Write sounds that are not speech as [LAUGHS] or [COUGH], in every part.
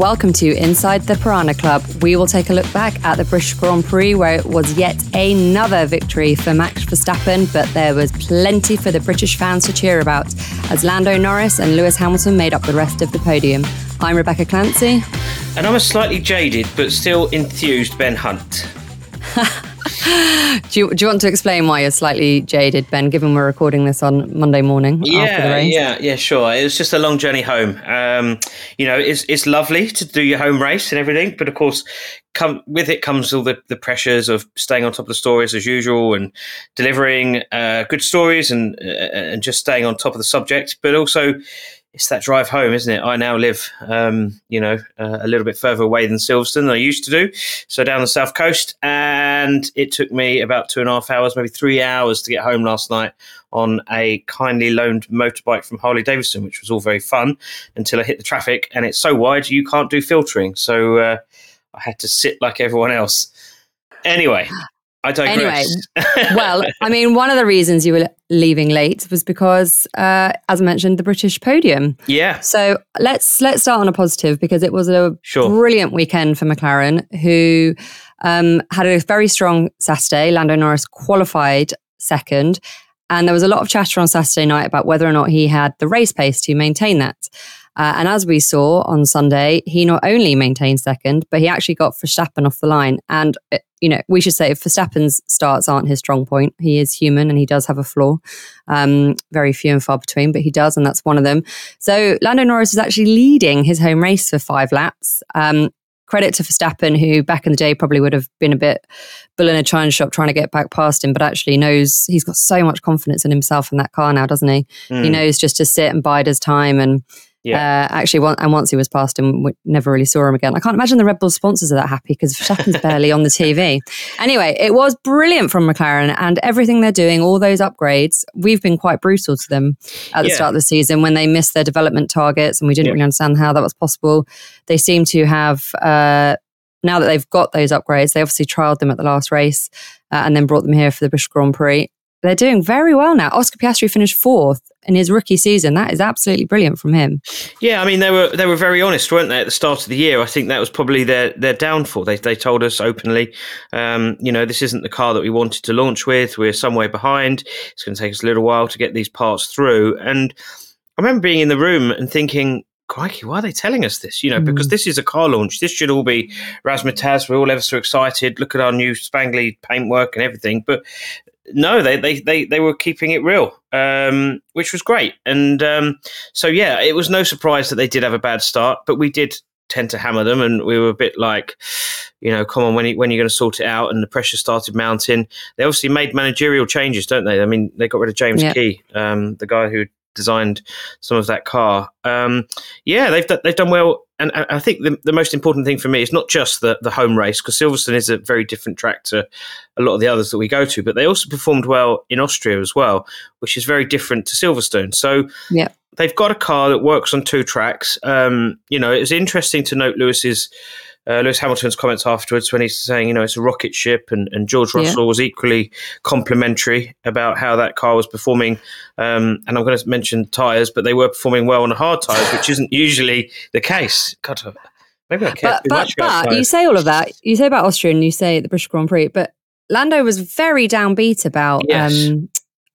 welcome to Inside the Piranha Club. We will take a look back at the British Grand Prix, where it was yet another victory for Max Verstappen, but there was plenty for the British fans to cheer about as Lando Norris and Lewis Hamilton made up the rest of the podium. I'm Rebecca Clancy. And I'm a slightly jaded but still enthused Ben Hunt. [LAUGHS] do, you, do you want to explain why you're slightly jaded, Ben, given we're recording this on Monday morning yeah, Yeah, yeah, sure. It was just a long journey home. Um, you know, it's, it's lovely to do your home race and everything, but of course, come with it comes all the, the pressures of staying on top of the stories as usual and delivering uh, good stories and, uh, and just staying on top of the subject, but also it's that drive home, isn't it? I now live, um, you know, uh, a little bit further away than Silverstone I used to do. So down the south coast, and it took me about two and a half hours, maybe three hours to get home last night on a kindly loaned motorbike from Harley Davidson, which was all very fun until I hit the traffic, and it's so wide you can't do filtering. So uh, I had to sit like everyone else. Anyway, I digress. Anyway, well, I mean, one of the reasons you were leaving late was because, uh, as I mentioned, the British podium. Yeah. So let's let's start on a positive because it was a sure. brilliant weekend for McLaren, who um, had a very strong Saturday. Lando Norris qualified second, and there was a lot of chatter on Saturday night about whether or not he had the race pace to maintain that. Uh, and as we saw on Sunday, he not only maintained second, but he actually got Verstappen off the line. And, uh, you know, we should say Verstappen's starts aren't his strong point, he is human and he does have a flaw. Um, very few and far between, but he does, and that's one of them. So Lando Norris was actually leading his home race for five laps. Um, credit to Verstappen, who back in the day probably would have been a bit bull in a china shop trying to get back past him, but actually knows he's got so much confidence in himself in that car now, doesn't he? Mm. He knows just to sit and bide his time and yeah. Uh, actually, one, and once he was past him, we never really saw him again. I can't imagine the Red Bull sponsors are that happy because Verstappen's [LAUGHS] barely on the TV. Anyway, it was brilliant from McLaren and everything they're doing, all those upgrades. We've been quite brutal to them at the yeah. start of the season when they missed their development targets and we didn't yeah. really understand how that was possible. They seem to have, uh, now that they've got those upgrades, they obviously trialed them at the last race uh, and then brought them here for the British Grand Prix they're doing very well now. Oscar Piastri finished fourth in his rookie season. That is absolutely brilliant from him. Yeah, I mean they were they were very honest, weren't they, at the start of the year? I think that was probably their their downfall. They they told us openly, um, you know, this isn't the car that we wanted to launch with. We're somewhere behind. It's going to take us a little while to get these parts through. And I remember being in the room and thinking, crikey, why are they telling us this? You know, mm. because this is a car launch. This should all be razzmatazz. We're all ever so excited. Look at our new spangly paintwork and everything. But no, they, they, they, they were keeping it real, um, which was great. And um, so, yeah, it was no surprise that they did have a bad start, but we did tend to hammer them. And we were a bit like, you know, come on, when, when are you going to sort it out? And the pressure started mounting. They obviously made managerial changes, don't they? I mean, they got rid of James yep. Key, um, the guy who designed some of that car. Um, yeah, they've they've done well, and I think the, the most important thing for me is not just the the home race because Silverstone is a very different track to a lot of the others that we go to, but they also performed well in Austria as well, which is very different to Silverstone. So yeah. They've got a car that works on two tracks. Um, you know, it was interesting to note Lewis's uh, Lewis Hamilton's comments afterwards when he's saying, you know, it's a rocket ship, and, and George Russell yeah. was equally complimentary about how that car was performing. Um, and I'm going to mention tyres, but they were performing well on hard tyres, which isn't usually the case. God, maybe I care but, but, but you say all of that. You say about Austria and you say the British Grand Prix, but Lando was very downbeat about yes. um,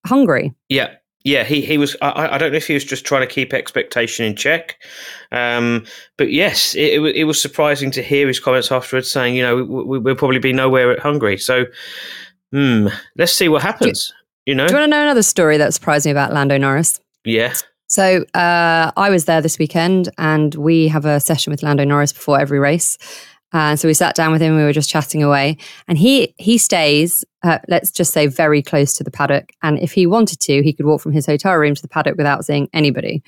Hungary. Yeah, yeah, he, he was. I, I, don't know if he was just trying to keep expectation in check, um, but yes, it, it, it, was surprising to hear his comments afterwards saying, you know, we, will probably be nowhere at Hungary. So, hmm, let's see what happens. Do, you know, do you want to know another story that surprised me about Lando Norris? Yeah. So uh, I was there this weekend, and we have a session with Lando Norris before every race. And so we sat down with him. We were just chatting away, and he he stays. Uh, let's just say very close to the paddock. And if he wanted to, he could walk from his hotel room to the paddock without seeing anybody.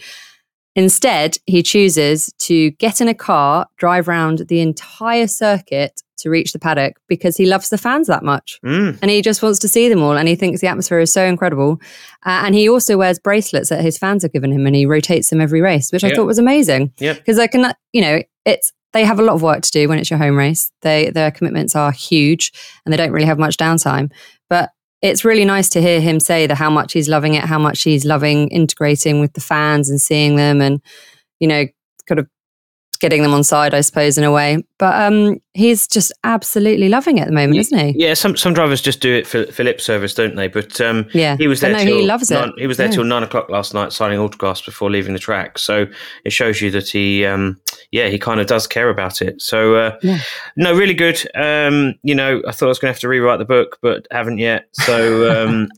Instead, he chooses to get in a car, drive around the entire circuit to reach the paddock because he loves the fans that much. Mm. And he just wants to see them all. And he thinks the atmosphere is so incredible. Uh, and he also wears bracelets that his fans have given him and he rotates them every race, which. I thought was amazing. Because I can, you know, it's they have a lot of work to do when it's your home race. They their commitments are huge and they don't really have much downtime. But it's really nice to hear him say that how much he's loving it, how much he's loving integrating with the fans and seeing them and, you know, kind of getting them on side, I suppose, in a way. But um, he's just absolutely loving it at the moment, isn't he? Yeah, some some drivers just do it for, for lip service, don't they? But um, yeah, he was there. No, till he loves nine, it. He was there yeah. till nine o'clock last night, signing autographs before leaving the track. So it shows you that he, um, yeah, he kind of does care about it. So uh, yeah. no, really good. Um, you know, I thought I was going to have to rewrite the book, but haven't yet. So. Um, [LAUGHS]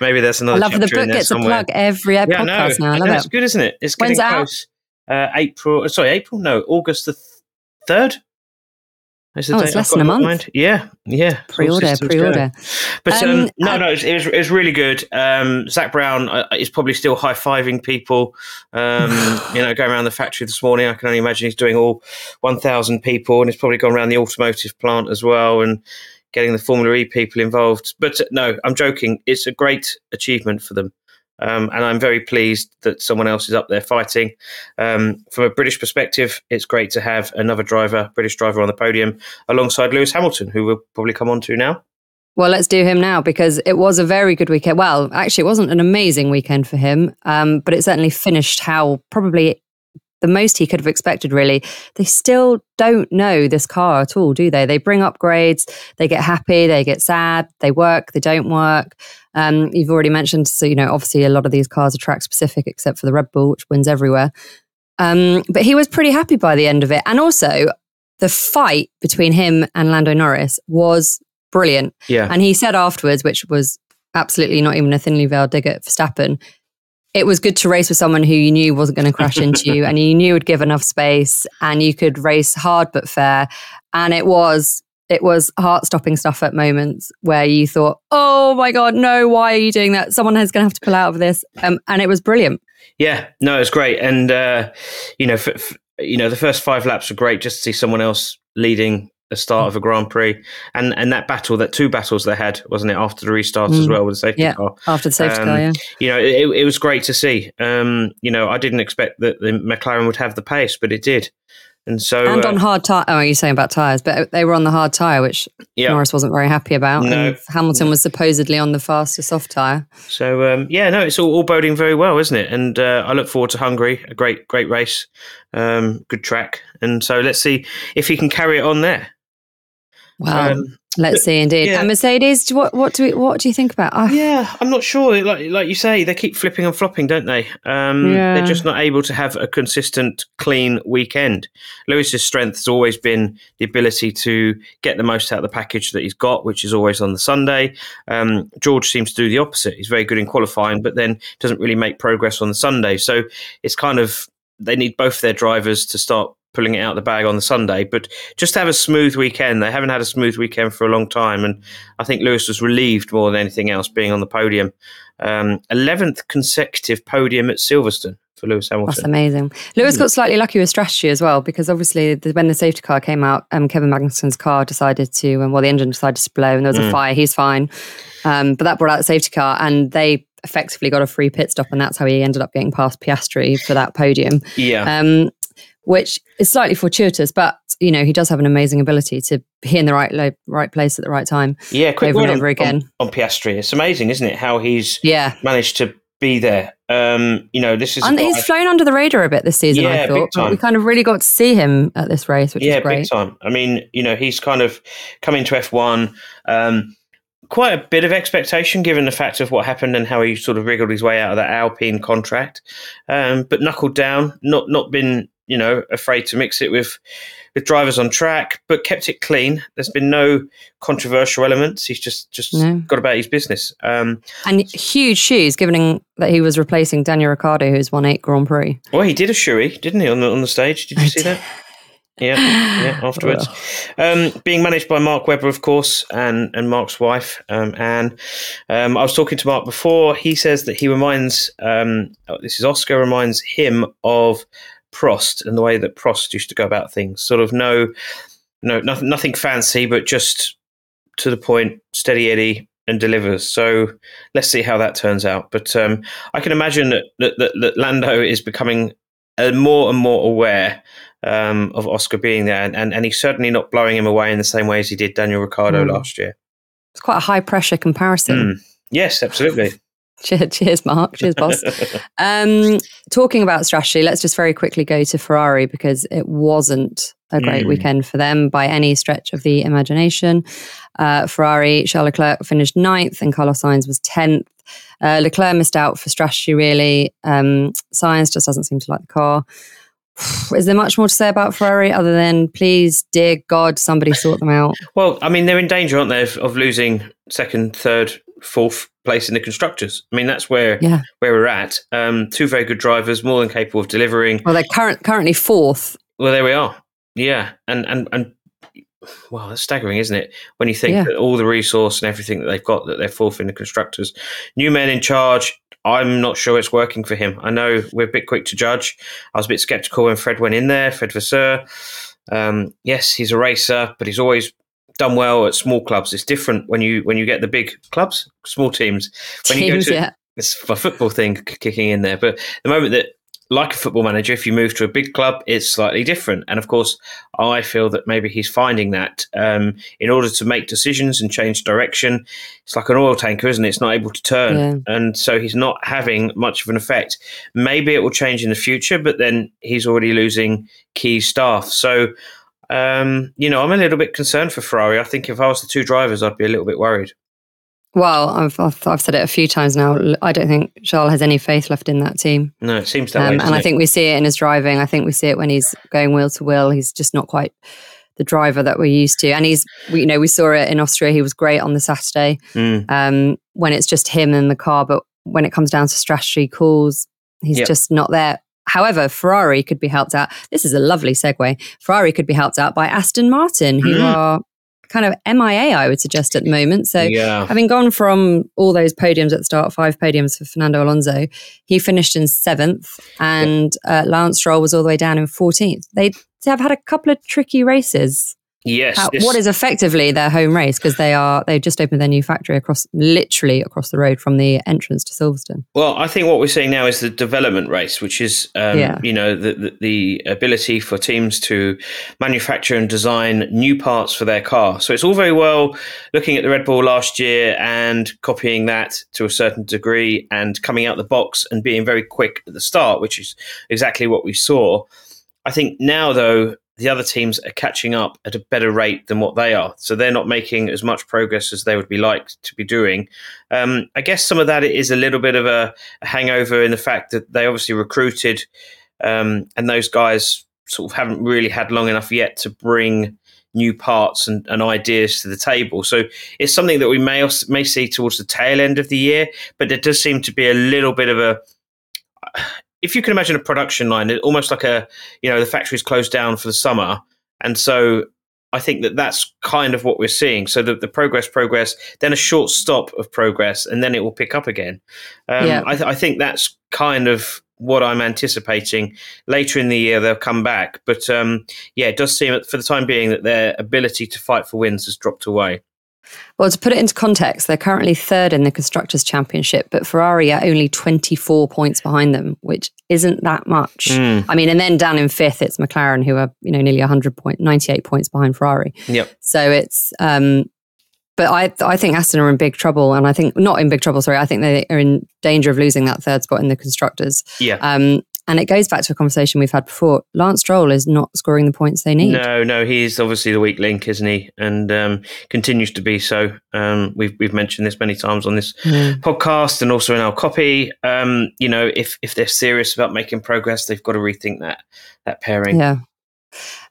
Maybe there's another. I love the book gets somewhere. a plug every yeah, podcast now. I love it. It's good, isn't it? It's When's getting it close. Uh, April. Sorry, April. No, August the third. Is the oh, it's less than a month. Yeah, yeah. Pre-order, pre-order. But um, um, no, no, it was, it was really good. Um, Zak Brown uh, is probably still high fiving people. Um, [SIGHS] you know, going around the factory this morning, I can only imagine he's doing all one thousand people, and he's probably gone around the automotive plant as well, and getting the Formula E people involved. But uh, no, I'm joking. It's a great achievement for them. Um, and I'm very pleased that someone else is up there fighting. Um, from a British perspective, it's great to have another driver, British driver, on the podium alongside Lewis Hamilton, who we'll probably come on to now. Well, let's do him now because it was a very good weekend. Well, actually, it wasn't an amazing weekend for him, um, but it certainly finished how probably the most he could have expected, really. They still don't know this car at all, do they? They bring upgrades, they get happy, they get sad, they work, they don't work. Um, you've already mentioned, so, you know, obviously a lot of these cars are track specific, except for the Red Bull, which wins everywhere. Um, but he was pretty happy by the end of it. And also, the fight between him and Lando Norris was brilliant. Yeah. And he said afterwards, which was absolutely not even a thinly veiled dig at Verstappen, it was good to race with someone who you knew wasn't going to crash [LAUGHS] into you and you knew would give enough space and you could race hard but fair. And it was it was heart stopping stuff at moments where you thought, oh my God, no, why are you doing that? Someone is going to have to pull out of this. Um, and it was brilliant. Yeah, no, it was great. And, uh, you know, for, for, you know, the first five laps were great just to see someone else leading the start of a Grand Prix, and and that battle, that two battles they had, wasn't it, after the restart mm. as well with the safety yeah, car? After the safety um, car, yeah. You know, it, it was great to see. Um, you know, I didn't expect that the McLaren would have the pace, but it did. And so, and on uh, hard tire. Oh, you're saying about tires, but they were on the hard tire, which yeah. Norris wasn't very happy about. No. And Hamilton was supposedly on the faster soft tire. So um, yeah, no, it's all, all boding very well, isn't it? And uh, I look forward to Hungary. A great, great race, um, good track. And so let's see if he can carry it on there. Wow. Um, Let's see, indeed. Yeah. And Mercedes, what what do we, what do you think about? Oh. Yeah, I'm not sure. Like like you say, they keep flipping and flopping, don't they? Um, yeah. They're just not able to have a consistent, clean weekend. Lewis's strength has always been the ability to get the most out of the package that he's got, which is always on the Sunday. Um, George seems to do the opposite. He's very good in qualifying, but then doesn't really make progress on the Sunday. So it's kind of they need both their drivers to start pulling it out of the bag on the Sunday. But just to have a smooth weekend. They haven't had a smooth weekend for a long time, and I think Lewis was relieved more than anything else being on the podium. Um, eleventh consecutive podium at Silverstone for Lewis Hamilton. That's amazing. Lewis got slightly lucky with strategy as well because obviously the, when the safety car came out, um, Kevin Magnussen's car decided to, um, well, the engine decided to blow and there was mm. a fire. He's fine, um, but that brought out the safety car and they effectively got a free pit stop, and that's how he ended up getting past Piastri for that podium. Yeah. Um, which is slightly fortuitous, but you know he does have an amazing ability to be in the right lo- right place at the right time. Yeah, quick over and over on, again on, on, Piastri. It's amazing, isn't it? How he's yeah managed to be there. Um, you know, this is and he's flown under the radar a bit this season. Yeah, I thought but we kind of really got to see him at this race, which yeah, is great. big time. I mean, you know, he's kind of coming to F one. Um, quite a bit of expectation given the fact of what happened and how he sort of wriggled his way out of that Alpine contract, um, but knuckled down, not not been you know afraid to mix it with with drivers on track, but kept it clean. There's been no controversial elements. He's just just no. got about his business. Um, and huge shoes, given that he was replacing Daniel Ricciardo, who's won eight Grand Prix. Well, he did a shoey, didn't he, on the on the stage? Did you I see did. that? Yeah, yeah. [SIGHS] Afterwards, um, being managed by Mark Webber, of course, and and Mark's wife, um, Anne. Um, I was talking to Mark before. He says that he reminds um, oh, this is Oscar reminds him of Prost and the way that Prost used to go about things. Sort of no, no, nothing, nothing fancy, but just to the point, steady Eddie, and delivers. So let's see how that turns out. But um, I can imagine that, that, that, that Lando is becoming uh, more and more aware um, of Oscar being there, and, and, and he's certainly not blowing him away in the same way as he did Daniel Ricciardo mm. last year. It's quite a high pressure comparison. Mm. Yes, absolutely. Cheers, Mark. Cheers, boss. [LAUGHS] um, talking about strategy, let's just very quickly go to Ferrari because it wasn't a great mm. weekend for them by any stretch of the imagination. Uh, Ferrari, Charles Leclerc finished ninth and Carlos Sainz was 10th. Uh, Leclerc missed out for strategy, really. Um, Sainz just doesn't seem to like the car. [SIGHS] Is there much more to say about Ferrari other than please, dear God, somebody sort them out? [LAUGHS] Well, I mean, they're in danger, aren't they, of, of losing second, third, fourth place in the constructors. I mean, that's where yeah. where we're at. Um, two very good drivers, more than capable of delivering. Well, they're current, currently fourth. Well, there we are. Yeah, and and and well, that's staggering, isn't it? When you think yeah. that all the resource and everything that they've got, that they're fourth in the constructors. New men in charge. I'm not sure it's working for him. I know we're a bit quick to judge. I was a bit skeptical when Fred went in there, Fred Vasseur. Um, yes, he's a racer, but he's always done well at small clubs. It's different when you when you get the big clubs, small teams. When teams, you go to, yeah. It's a football thing kicking in there, but the moment that like a football manager, if you move to a big club, it's slightly different. And of course, I feel that maybe he's finding that um, in order to make decisions and change direction, it's like an oil tanker, isn't it? It's not able to turn. Yeah. And so he's not having much of an effect. Maybe it will change in the future, but then he's already losing key staff. So, um, you know, I'm a little bit concerned for Ferrari. I think if I was the two drivers, I'd be a little bit worried. Well, I've, I've, I've said it a few times now. I don't think Charles has any faith left in that team. No, it seems that um, way. And I think we see it in his driving. I think we see it when he's going wheel to wheel. He's just not quite the driver that we're used to. And he's, you know, we saw it in Austria. He was great on the Saturday mm. um, when it's just him and the car. But when it comes down to strategy calls, he's yep. just not there. However, Ferrari could be helped out. This is a lovely segue. Ferrari could be helped out by Aston Martin, who mm. are kind of MIA, I would suggest at the moment. So, yeah. having gone from all those podiums at the start, five podiums for Fernando Alonso, he finished in seventh, and uh, Lance Stroll was all the way down in 14th. They have had a couple of tricky races. Yes, uh, what is effectively their home race because they are they've just opened their new factory across literally across the road from the entrance to Silverstone. Well, I think what we're seeing now is the development race, which is um, yeah. you know the, the, the ability for teams to manufacture and design new parts for their car. So it's all very well looking at the Red Bull last year and copying that to a certain degree and coming out the box and being very quick at the start, which is exactly what we saw. I think now though the other teams are catching up at a better rate than what they are. So they're not making as much progress as they would be like to be doing. Um, I guess some of that is a little bit of a, a hangover in the fact that they obviously recruited, um, and those guys sort of haven't really had long enough yet to bring new parts and, and, ideas to the table. So it's something that we may may see towards the tail end of the year, but there does seem to be a little bit of a if you can imagine a production line, almost like a, you know, the factory's closed down for the summer. And so I think that that's kind of what we're seeing. So the, the progress, progress, then a short stop of progress, and then it will pick up again. Um, yeah. I, th- I think that's kind of what I'm anticipating. Later in the year, they'll come back. But um, yeah, it does seem for the time being that their ability to fight for wins has dropped away. Well, to put it into context, they're currently third in the Constructors' Championship, but Ferrari are only 24 points behind them, which isn't that much. Mm. I mean, and then down in fifth, it's McLaren, who are, you know, nearly 100 point, 98 points behind Ferrari. Yep. So it's, um, but I, I think Aston are in big trouble, and I think not in big trouble. Sorry, I think they are in danger of losing that third spot in the constructors. Yeah. Um, and it goes back to a conversation we've had before. Lance Stroll is not scoring the points they need. No, no, he's obviously the weak link, isn't he? And um, continues to be so. Um, we've we've mentioned this many times on this mm. podcast and also in our copy. Um, you know, if if they're serious about making progress, they've got to rethink that that pairing. Yeah.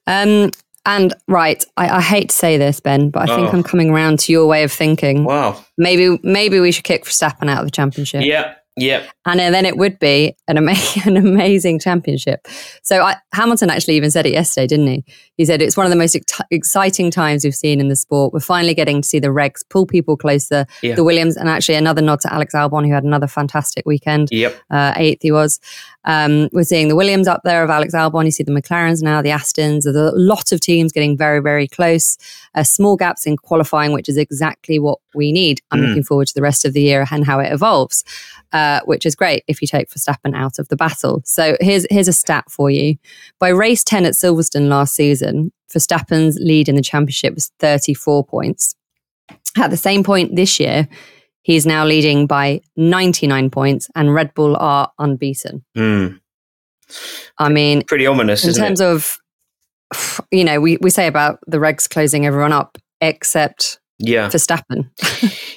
Um, and right, I, I, hate to say this, Ben, but I think oh. I'm coming around to your way of thinking. Wow. Maybe maybe we should kick Verstappen out of the championship. Yeah, Yep. And then it would be an, ama- [LAUGHS] an amazing championship. So I, Hamilton actually even said it yesterday, didn't he? He said it's one of the most ex- exciting times we've seen in the sport. We're finally getting to see the regs pull people closer. Yeah. The Williams, and actually another nod to Alex Albon, who had another fantastic weekend. Yep. Uh, eighth he was. Um, we're seeing the Williams up there of Alex Albon. You see the McLarens now, the Astons. There's a lot of teams getting very, very close. Uh, small gaps in qualifying, which is exactly what we need. I'm mm. looking forward to the rest of the year and how it evolves, uh, which is great if you take Verstappen out of the battle. So here's here's a stat for you. By race 10 at Silverstone last season, Verstappen's lead in the championship was 34 points. At the same point this year, He's now leading by 99 points, and Red Bull are unbeaten. Mm. I mean, pretty ominous in terms it? of, [SIGHS] you know, we, we say about the regs closing everyone up, except yeah. Verstappen.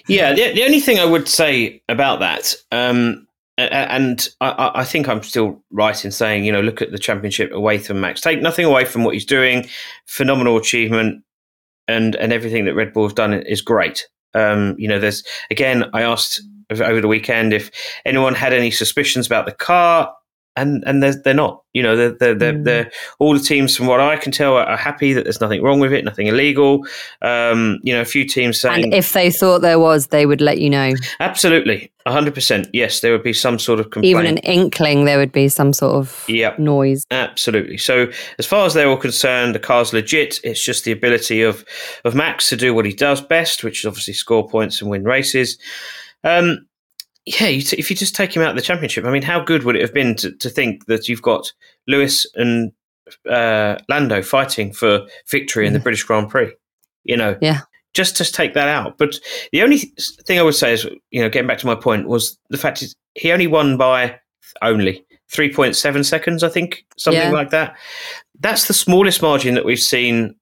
[LAUGHS] yeah, the, the only thing I would say about that, um, and I, I, think I'm still right in saying, you know, look at the championship away from Max. Take nothing away from what he's doing. Phenomenal achievement, and and everything that Red Bull's done is great. Um, you know, there's again, I asked over the weekend if anyone had any suspicions about the car and and they're, they're not. You know, they're they're, they're, mm. they're, all the teams, from what I can tell, are, are, happy that there's nothing wrong with it, nothing illegal. Um, you know, a few teams saying, and if they thought there was, they would let you know. Absolutely, hundred percent. Yes, there would be some sort of complaint. even an inkling. There would be some sort of yep. noise. Absolutely. So, as far as they're all concerned, the car's legit. It's just the ability of of Max to do what he does best, which is obviously score points and win races. Um, yeah, you t- if you just take him out of the championship, I mean, how good would it have been to, to think that you've got Lewis and uh, Lando fighting for victory in the British Grand Prix? You know, yeah, just to take that out. But the only thing I would say is, you know, getting back to my point was the fact is he only won by only 3.7 seconds, I think, something yeah. like that. That's the smallest margin that we've seen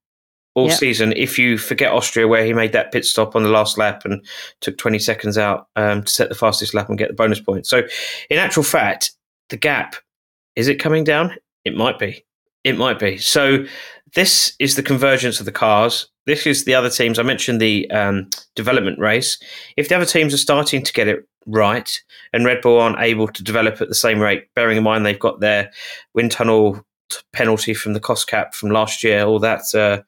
all yep. season. If you forget Austria, where he made that pit stop on the last lap and took 20 seconds out um, to set the fastest lap and get the bonus point. So, in actual fact, the gap is it coming down? It might be. It might be. So, this is the convergence of the cars. This is the other teams. I mentioned the um, development race. If the other teams are starting to get it right and Red Bull aren't able to develop at the same rate, bearing in mind they've got their wind tunnel penalty from the cost cap from last year, all that, uh,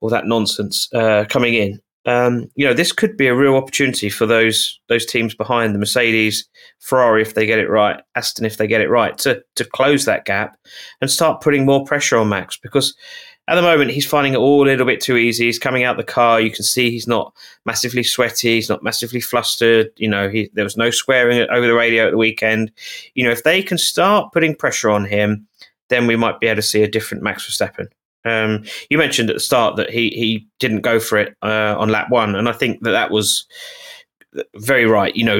all that nonsense uh, coming in. Um, you know, this could be a real opportunity for those those teams behind the Mercedes, Ferrari if they get it right, Aston if they get it right, to to close that gap and start putting more pressure on Max because at the moment he's finding it all a little bit too easy. He's coming out the car, you can see he's not massively sweaty, he's not massively flustered. You know, he, there was no swearing over the radio at the weekend. You know, if they can start putting pressure on him then we might be able to see a different Max Verstappen. Um, you mentioned at the start that he he didn't go for it uh, on lap one, and I think that that was very right. You know,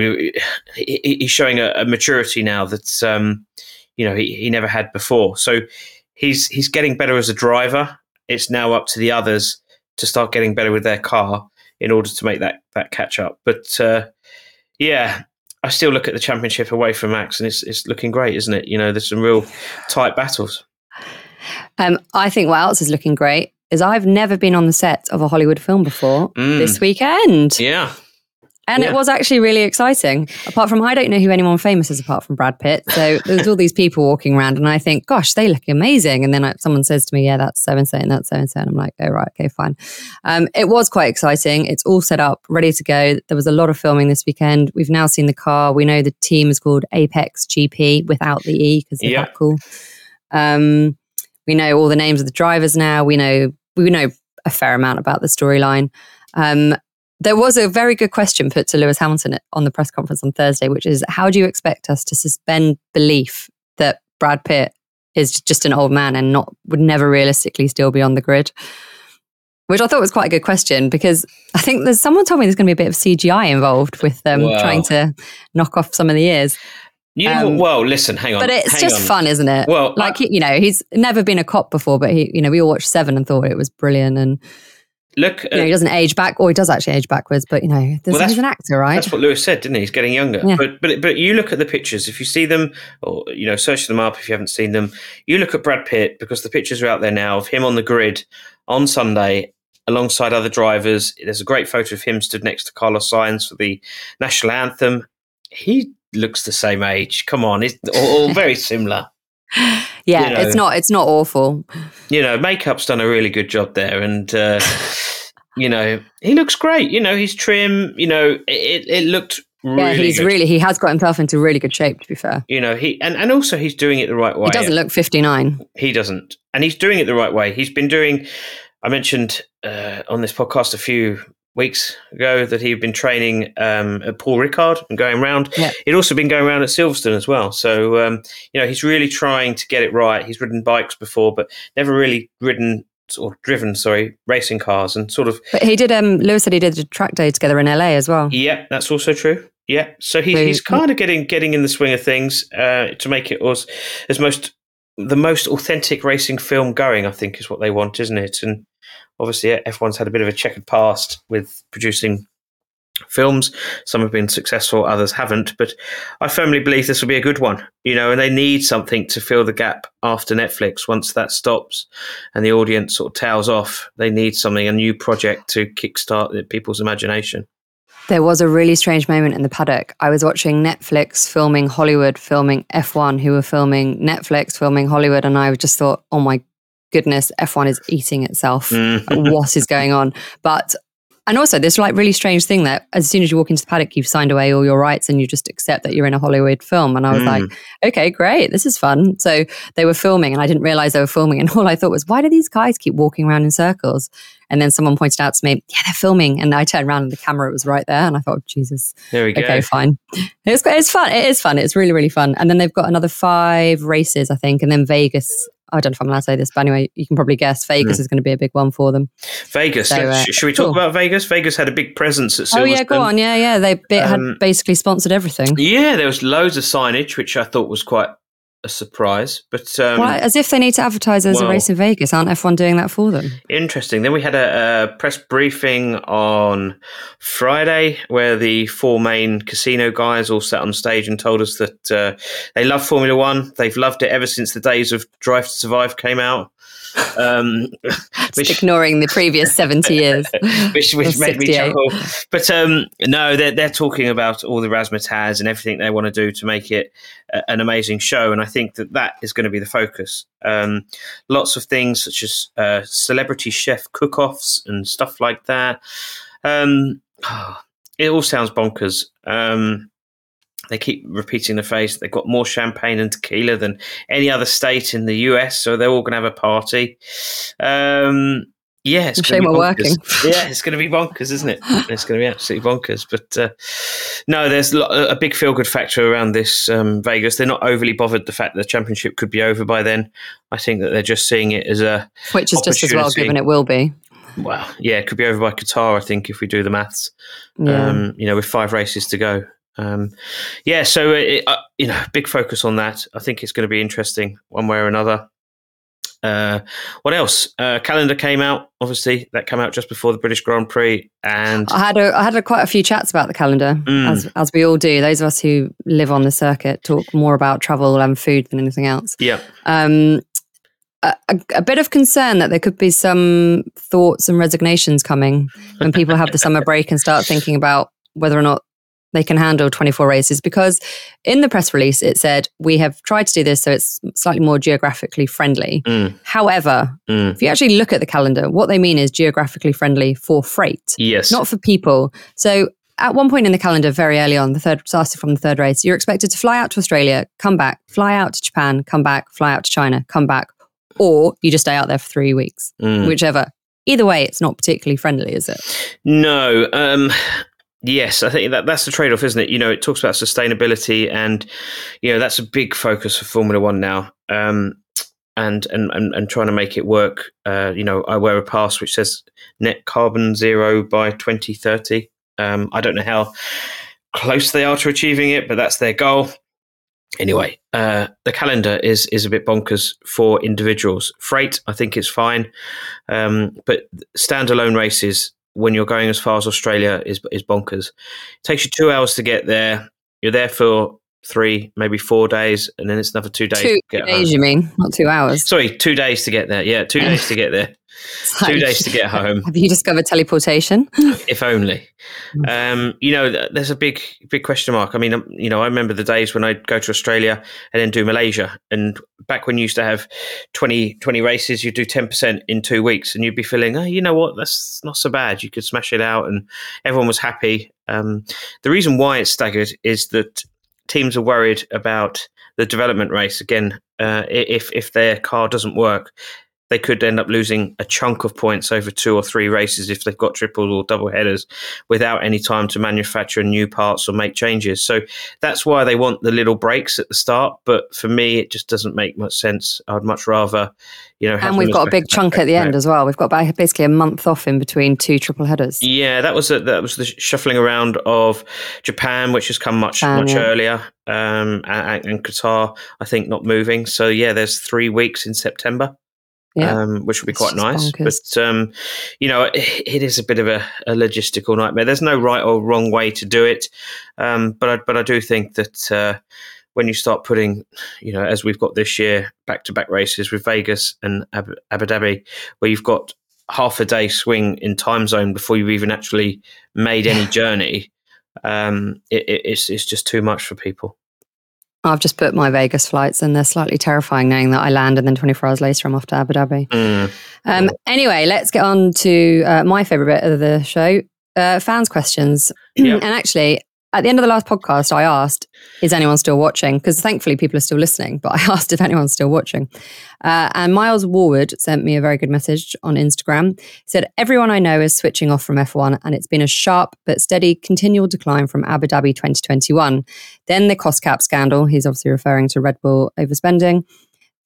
he, he's showing a, a, maturity now that um, you know he, he never had before. So he's he's getting better as a driver. It's now up to the others to start getting better with their car in order to make that that catch up. But uh, yeah, I still look at the championship away from Max, and it's it's looking great, isn't it? You know, there's some real tight battles. Um, I think what else is looking great is I've never been on the set of a Hollywood film before mm. this weekend. Yeah, and yeah. it was actually really exciting. Apart from, I don't know who anyone famous is apart from Brad Pitt. So [LAUGHS] there's all these people walking around, and I think, gosh, they look amazing. And then I, someone says to me, yeah, that's so and so, and that's so and so. And I'm like, oh, right, okay, fine. Um, it was quite exciting. It's all set up, ready to go. There was a lot of filming this weekend. We've now seen the car. We know the team is called Apex GP without the E because they're yeah. that cool. Um, we know all the names of the drivers now. We know we know a fair amount about the storyline. Um, there was a very good question put to Lewis Hamilton on the press conference on Thursday, which is how do you expect us to suspend belief that Brad Pitt is just an old man and not would never realistically still be on the grid? Which I thought was quite a good question because I think there's someone told me there's going to be a bit of CGI involved with them wow. trying to knock off some of the ears. You know, um, well, listen, hang on. But it's just on. fun, isn't it? Well, like I, you know, he's never been a cop before, but he, you know, we all watched Seven and thought it was brilliant, and Look, you know, he doesn't age back, or he does actually age backwards. But you know, well, he's an actor, right? That's what Lewis said, didn't he? He's getting younger. Yeah. But but but you look at the pictures. If you see them, or you know, search them up if you haven't seen them. You look at Brad Pitt because the pictures are out there now of him on the grid on Sunday alongside other drivers. There's a great photo of him stood next to Carlos Sainz for the national anthem. He looks the same age. Come on, it's all very similar. [LAUGHS] yeah, you know, it's not it's not awful. You know, makeup's done a really good job there, and uh, [LAUGHS] you know he looks great. You know, he's trim. You know, it it looked. Really yeah, he's good. really he has got himself into really good shape. To be fair, you know he and, and also he's doing it the right way. He doesn't look fifty nine. He doesn't, and he's doing it the right way. He's been doing. I mentioned uh, on this podcast a few weeks ago that he'd been training um, at Paul Ricard and going around. Yeah. He'd also been going around at Silverstone as well. So, um, you know, he's really trying to get it right. He's ridden bikes before, but never really ridden or driven, sorry, racing cars and sort of. But he did. Um, Lewis said he did a track day together in LA as well. Yeah, that's also true. Yeah, so he, he's kind of getting getting in the swing of things uh, to make it as as most the most authentic racing film going. I think is what they want, isn't it? And obviously, F1's had a bit of a checkered past with producing films. Some have been successful, others haven't. But I firmly believe this will be a good one, you know, and they need something to fill the gap after Netflix. Once that stops and the audience sort of tails off, they need something, a new project to kickstart people's imagination. There was a really strange moment in the paddock. I was watching Netflix filming Hollywood, filming F1, who were filming Netflix, filming Hollywood, and I just thought, oh my goodness, F1 is eating itself. Mm. what is going on? But and also, this like really strange thing that as soon as you walk into the paddock, you've signed away all your rights and you just accept that you're in a Hollywood film. And I was mm. like, okay, great, this is fun. So they were filming, and I didn't realize they were filming. [LAUGHS] And all I thought was, why do these guys keep walking around in circles? And then someone pointed out to me, yeah, they're filming. And I turned around and the camera was right there. And I thought, Jesus. There we go. Okay, fine. It's, it's fun. It is fun. It's really, really fun. And then they've got another five races, I think. And then Vegas I don't know if I'm allowed to say this, but anyway, you can probably guess Vegas mm. is going to be a big one for them. Vegas. So, uh, Should we talk cool. about Vegas? Vegas had a big presence at Silverstone. Oh yeah, go on. Yeah, yeah. They had um, basically sponsored everything. Yeah, there was loads of signage, which I thought was quite a surprise. But um, well, as if they need to advertise as well, a race in Vegas, aren't F1 doing that for them? Interesting. Then we had a, a, press briefing on Friday where the four main casino guys all sat on stage and told us that uh, they love Formula One. They've loved it ever since the days of Drive to Survive came out. Um, which, ignoring the previous 70 [LAUGHS] years. which, which made me chuckle. But um, no, they're, they're talking about all the razzmatazz and everything they want to do to make it a, an amazing show. And I think that that is going to be the focus. Um, lots of things such as uh, celebrity chef cook offs and stuff like that. Um, [SIGHS] it all sounds bonkers. Um, they keep repeating the phrase they've got more champagne and tequila than any other state in the US, so they're all going to have a party. Um, yeah, it's shame we're working. [LAUGHS] yeah, it's going to be bonkers, isn't it? It's going to be absolutely bonkers. But uh, no, there's a big feel good factor around this um, Vegas. They're not overly bothered the fact that the championship could be over by then. I think that they're just seeing it as a which is just as well given it will be. Well, yeah, it could be over by Qatar. I think if we do the maths, yeah. um, you know, with five races to go. Um, yeah, so it, uh, you know, big focus on that. I think it's going to be interesting one way or another. Uh, what else? Uh, calendar came out. Obviously, that came out just before the British Grand Prix, and I had a, I had a, quite a few chats about the calendar, mm. as as we all do. Those of us who live on the circuit talk more about travel and food than anything else. Yeah. Um, a, a, bit of concern that there could be some thoughts and resignations coming when people have the summer break and start thinking about whether or not they can handle 24 races because in the press release it said we have tried to do this so it's slightly more geographically friendly. Mm. However, mm. if you actually look at the calendar, what they mean is geographically friendly for freight, yes, not for people. So at one point in the calendar, very early on, the third starting from the third race, you're expected to fly out to Australia, come back, fly out to Japan, come back, fly out to China, come back, or you just stay out there for three weeks, mm. whichever. Either way, it's not particularly friendly, is it? No. Um, Yes, I think that that's the trade off, isn't it? You know, it talks about sustainability, and you know that's a big focus for Formula One now. Um, and, and and and trying to make it work. Uh, you know, I wear a pass which says net carbon zero by 2030. Um, I don't know how close they are to achieving it, but that's their goal. Anyway, uh, the calendar is is a bit bonkers for individuals. Freight, I think, is fine, um, but standalone races when you're going as far as Australia is is bonkers. It takes you two hours to get there. You're there for three, maybe four days, and then it's another two days. Two days, home. you mean, not two hours? Sorry, two days to get there. Yeah, two days to get there. Two days to get home. [LAUGHS] Have you discovered teleportation? [LAUGHS] if only. Hmm. Um, you know, there's a big, big question mark. I mean, um, you know, I remember the days when I'd go to Australia and then do Malaysia. And back when you used to have 20, 20 races, you'd do 10% in two weeks and you'd be feeling, oh, you know what, that's not so bad. You could smash it out and everyone was happy. Um, the reason why it's staggered is that teams are worried about the development race again. Uh, if if their car doesn't work, they could end up losing a chunk of points over two or three races if they've got triples or double headers without any time to manufacture new parts or make changes. So that's why they want the little breaks at the start. But for me, it just doesn't make much sense. I'd much rather, you know, and we've got a big chunk at the end as well. We've got basically a month off in between two triple headers. Yeah, that was a, that was the shuffling around of Japan, which has come much Japan, much yeah. earlier, um, and, and Qatar, I think, not moving. So yeah, there's three weeks in September yeah. Um, which would be quite nice. Bonkers. But um, you know, it, it is a bit of a, a, logistical nightmare. There's no right or wrong way to do it, um, but I, but I do think that uh, when you start putting, you know, as we've got this year, back to back races with Vegas and Abu, Abu Dhabi, where you've got half a day swing in time zone before you've even actually made any [LAUGHS] journey, um, it, it's it's just too much for people. I've just put my Vegas flights and they're slightly terrifying knowing that I land and then 24 hours later I'm off to Abu Dhabi. Mm. Um, anyway, let's get on to uh, my favorite bit of the show uh, fans' questions. Yep. and actually, at the end of the last podcast, I asked, is anyone still watching? Because thankfully people are still listening, but [LAUGHS] I asked if anyone's still watching. Uh, and Miles Warwood sent me a very good message on Instagram. He said, Everyone I know is switching off from F1, and it's been a sharp but steady continual decline from Abu Dhabi 2021. Then the cost cap scandal, he's obviously referring to Red Bull overspending.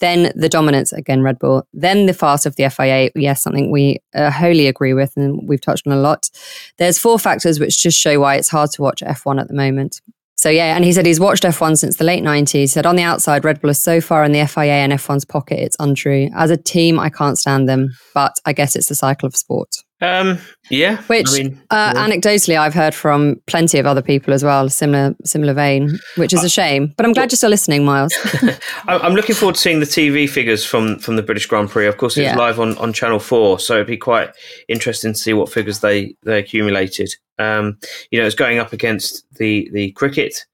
Then the dominance, again, Red Bull. Then the fast of the FIA. Yes, something we uh, wholly agree with and we've touched on a lot. There's four factors which just show why it's hard to watch F1 at the moment. So yeah, and he said he's watched F1 since the late 90s. He said on the outside, Red Bull is so far in the FIA and F1's pocket, it's untrue. As a team, I can't stand them, but I guess it's the cycle of sport. Um, yeah. Which, I mean, uh, yeah. anecdotally, I've heard from plenty of other people as well, similar similar vein, which is a shame. But I'm glad you're still listening, Miles. [LAUGHS] I'm looking forward to seeing the TV figures from from the British Grand Prix. Of course, it's yeah. live on, on Channel Four, so it'd be quite interesting to see what figures they they accumulated. Um, you know, it's going up against the the cricket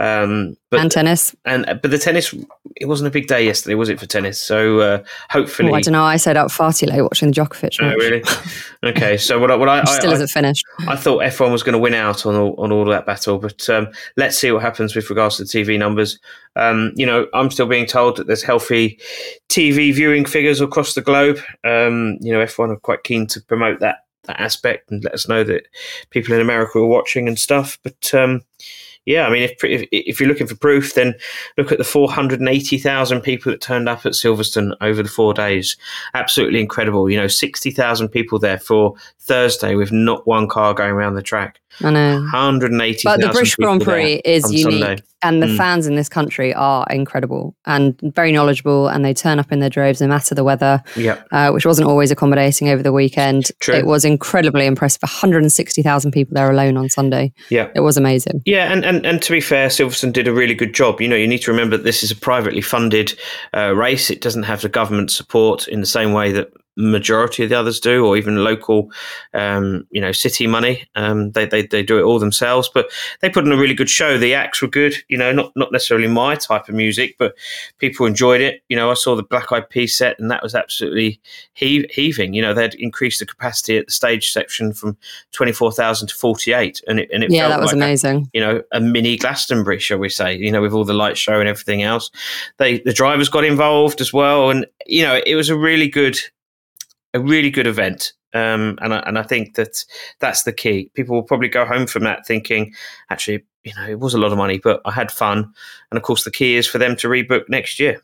um, but, and tennis. And but the tennis, it wasn't a big day yesterday, was it for tennis? So uh, hopefully, oh, I don't know. I stayed up far too late watching the Djokovic. Oh, really? okay. So what? I, what I [LAUGHS] still I, isn't finished. I thought F1 was going to win out on all, on all that battle, but um, let's see what happens with regards to the TV numbers. Um, you know, I'm still being told that there's healthy TV viewing figures across the globe. Um, you know, F1 are quite keen to promote that that aspect and let us know that people in America are watching and stuff. But um, yeah, I mean, if, if, if you're looking for proof, then look at the 480,000 people that turned up at Silverstone over the four days. Absolutely incredible. You know, 60,000 people there for Thursday with not one car going around the track. I know. 180. But the British Grand Prix is unique. Sunday. And the mm. fans in this country are incredible and very knowledgeable, and they turn up in their droves no matter the weather, yep. uh, which wasn't always accommodating over the weekend. True. It was incredibly impressive. 160,000 people there alone on Sunday. Yeah. It was amazing. Yeah, and, and, and to be fair, Silverstone did a really good job. You know, you need to remember that this is a privately funded uh, race. It doesn't have the government support in the same way that majority of the others do, or even local, um, you know, city money. Um, they, they, they do it all themselves, but they put on a really good show. The acts were good, you know, not, not necessarily my type of music, but people enjoyed it. You know, I saw the Black Eyed Peas set and that was absolutely heaving. You know, they'd increased the capacity at the stage section from 24,000 to 48. And it, and it yeah, that was like amazing. A, you know, a mini Glastonbury, shall we say, you know, with all the light show and everything else. They, the drivers got involved as well. And, you know, it was a really good a really good event. Um, and I, and I think that that's the key. People will probably go home from that thinking, actually, you know, it was a lot of money, but I had fun. And of course, the key is for them to rebook next year.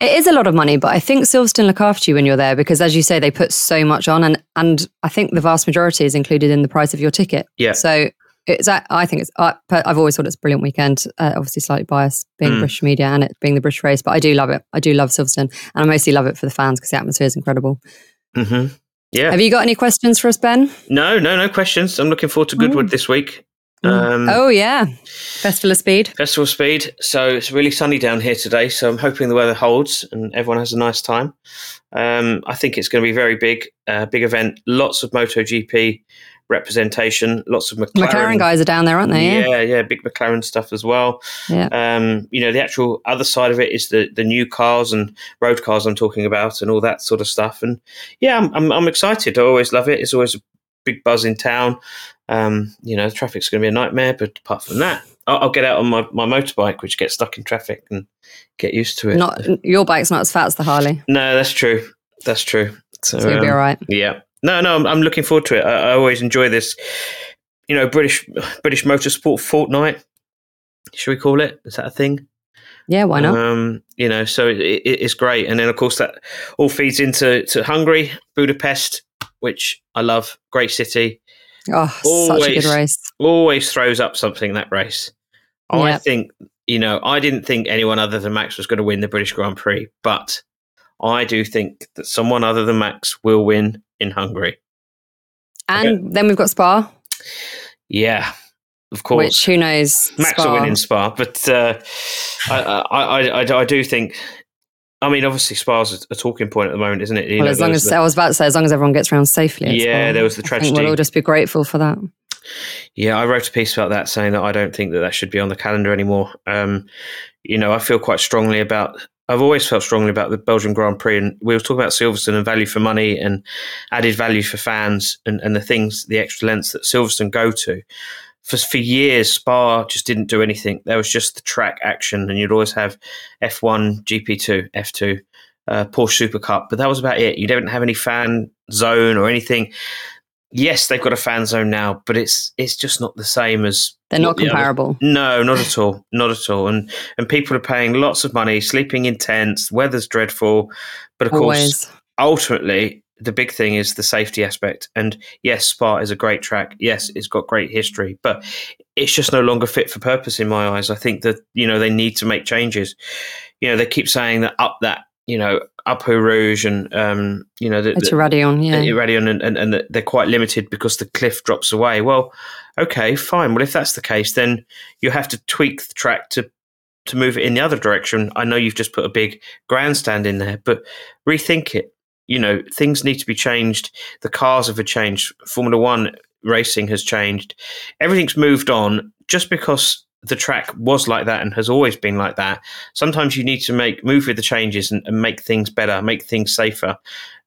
It is a lot of money, but I think Silverstone look after you when you're there because, as you say, they put so much on, and and I think the vast majority is included in the price of your ticket. Yeah. So it's I think it's I've always thought it's a brilliant weekend. Uh, obviously, slightly biased being mm. British media and it being the British race, but I do love it. I do love Silverstone, and I mostly love it for the fans because the atmosphere is incredible. Mm-hmm. Yeah. Have you got any questions for us, Ben? No, no, no questions. I'm looking forward to Goodwood mm. this week. Mm. Um, oh yeah, Festival of Speed. Festival of Speed. So it's really sunny down here today. So I'm hoping the weather holds and everyone has a nice time. Um, I think it's going to be very big, uh, big event. Lots of MotoGP representation. Lots of McLaren. McLaren guys are down there, aren't they? Yeah, yeah, yeah big McLaren stuff as well. Yeah. Um, you know, the actual other side of it is the the new cars and road cars I'm talking about and all that sort of stuff. And yeah, I'm I'm, I'm excited. I always love it. It's always a big buzz in town. Um, you know, the traffic's going to be a nightmare, but apart from that, I'll, I'll, get out on my, my motorbike, which gets stuck in traffic, and get used to it. Not your bike's not as fat as the Harley. No, that's true. That's true. So, so you'll um, be all right. Yeah. No, no, I'm, I'm looking forward to it. I, I, always enjoy this, you know, British British motorsport fortnight. Should we call it? Is that a thing? Yeah, why not? Um, you know, so it, it, it's great, and then of course that all feeds into to Hungary, Budapest, which I love. Great city. Oh, always, such a good race. Always throws up something that race. I think you know, I didn't think anyone other than Max was going to win the British Grand Prix, but I do think that someone other than Max will win in Hungary. And okay. then we've got Spa. Yeah, of course. Which who knows? Max Spa. will win in Spa, but uh, I, I, I, I, do think. I mean, obviously, Spa's a talking point at the moment, isn't it? You well, know, as long as the, I was about to say, as long as everyone gets around safely. Yeah, Spa, there was the tragedy. we'll all just be grateful for that. Yeah, I wrote a piece about that saying that I don't think that that should be on the calendar anymore. Um, you know, I feel quite strongly about. I've always felt strongly about the Belgian Grand Prix, and we were talking about Silverstone and value for money and added value for fans and, and the things, the extra lengths that Silverstone go to. For, for years, Spa just didn't do anything. There was just the track action, and you'd always have F1, GP2, F2, uh, Porsche Super Cup, but that was about it. You didn't have any fan zone or anything yes, they've got a fan zone now, but it's it's just not the same as they're not comparable. No, not at all, not at all. And and people are paying lots of money, sleeping in tents, weather's dreadful, but of Always. course, ultimately. The big thing is the safety aspect. And yes, Spa is a great track. Yes, it's got great history, but it's just no longer fit for purpose in my eyes. I think that, you know, they need to make changes. You know, they keep saying that up that you know, up Eau Rouge and um, you know, the, it's the, Raidillon, yeah, Raidillon, and, and, and they're quite limited because the cliff drops away. Well, okay, fine. Well, if that's the case, then you have to tweak the track to to move it in the other direction. I know you've just put a big grandstand in there, but rethink it. You know, things need to be changed. The cars have changed. Formula One racing has changed. Everything's moved on. Just because the track was like that and has always been like that. Sometimes you need to make move with the changes and, and, make things better, make things safer,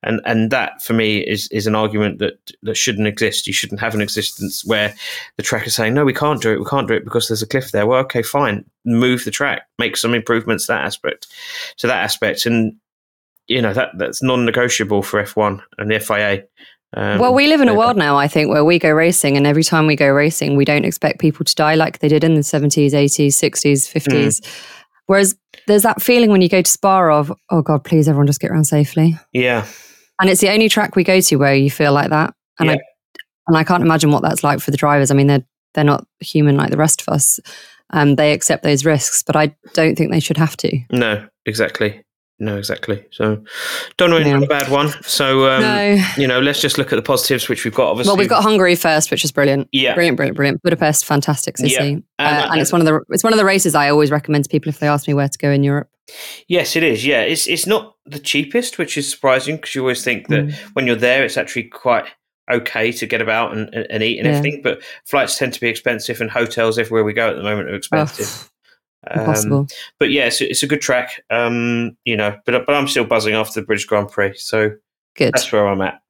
and and that for me is is an argument that that shouldn't exist. You shouldn't have an existence where the track is saying no, we can't do it, we can't do it because there's a cliff there. Well, okay, fine, move the track, make some improvements that aspect, to that aspect, and you know that that's non-negotiable for F1 and the FIA. Um, well, we live in a world now, I think, where we go racing, and every time we go racing, we don't expect people to die like they did in the 70s, 80s, 60s, 50s. Mm. Whereas there's that feeling when you go to Spa of, oh God, please, everyone just get around safely. Yeah. And it's the only track we go to where you feel like that. And, yeah. I, and I can't imagine what that's like for the drivers. I mean, they're, they're not human like the rest of us. Um, they accept those risks, but I don't think they should have to. No, exactly. No, exactly. So, don't know yeah. a bad one. So, um, no. you know, let's just look at the positives, which we've got. Obviously, well, we've got Hungary first, which is brilliant. Yeah, brilliant, brilliant, brilliant. Budapest, fantastic city, yeah. uh, and it's one of the it's one of the races I always recommend to people if they ask me where to go in Europe. Yes, it is. Yeah, it's it's not the cheapest, which is surprising because you always think that mm. when you're there, it's actually quite okay to get about and, and eat and yeah. everything. But flights tend to be expensive, and hotels everywhere we go at the moment are expensive. Oh. Impossible. Um, but yeah, it's, it's, a good track. Um, you know, but but I'm still buzzing after the British Grand Prix, so good. That's where I'm at.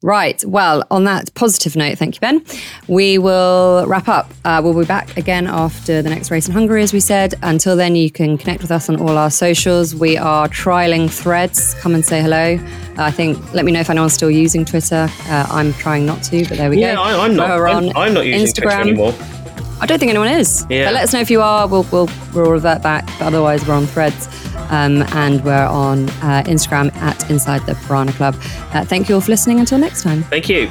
Right. Well, on that positive note, thank you, Ben. We will wrap up. Uh, we'll be back again after the next race in Hungary, as we said. Until then, you can connect with us on all our socials. We are trialing threads. Come and say hello. Uh, I think, let me know if anyone's still using Twitter. Uh, I'm trying not to, but there we yeah, go. Yeah, I'm not. I'm, I'm, not using Instagram. Twitter anymore. I don't think anyone is. Yeah. But let us know if you are. We'll, we'll, we'll revert back. But otherwise, we're on threads. Um, and we're on uh, Instagram at Inside the Piranha Club. Uh, thank you all for listening. Until next time. Thank you.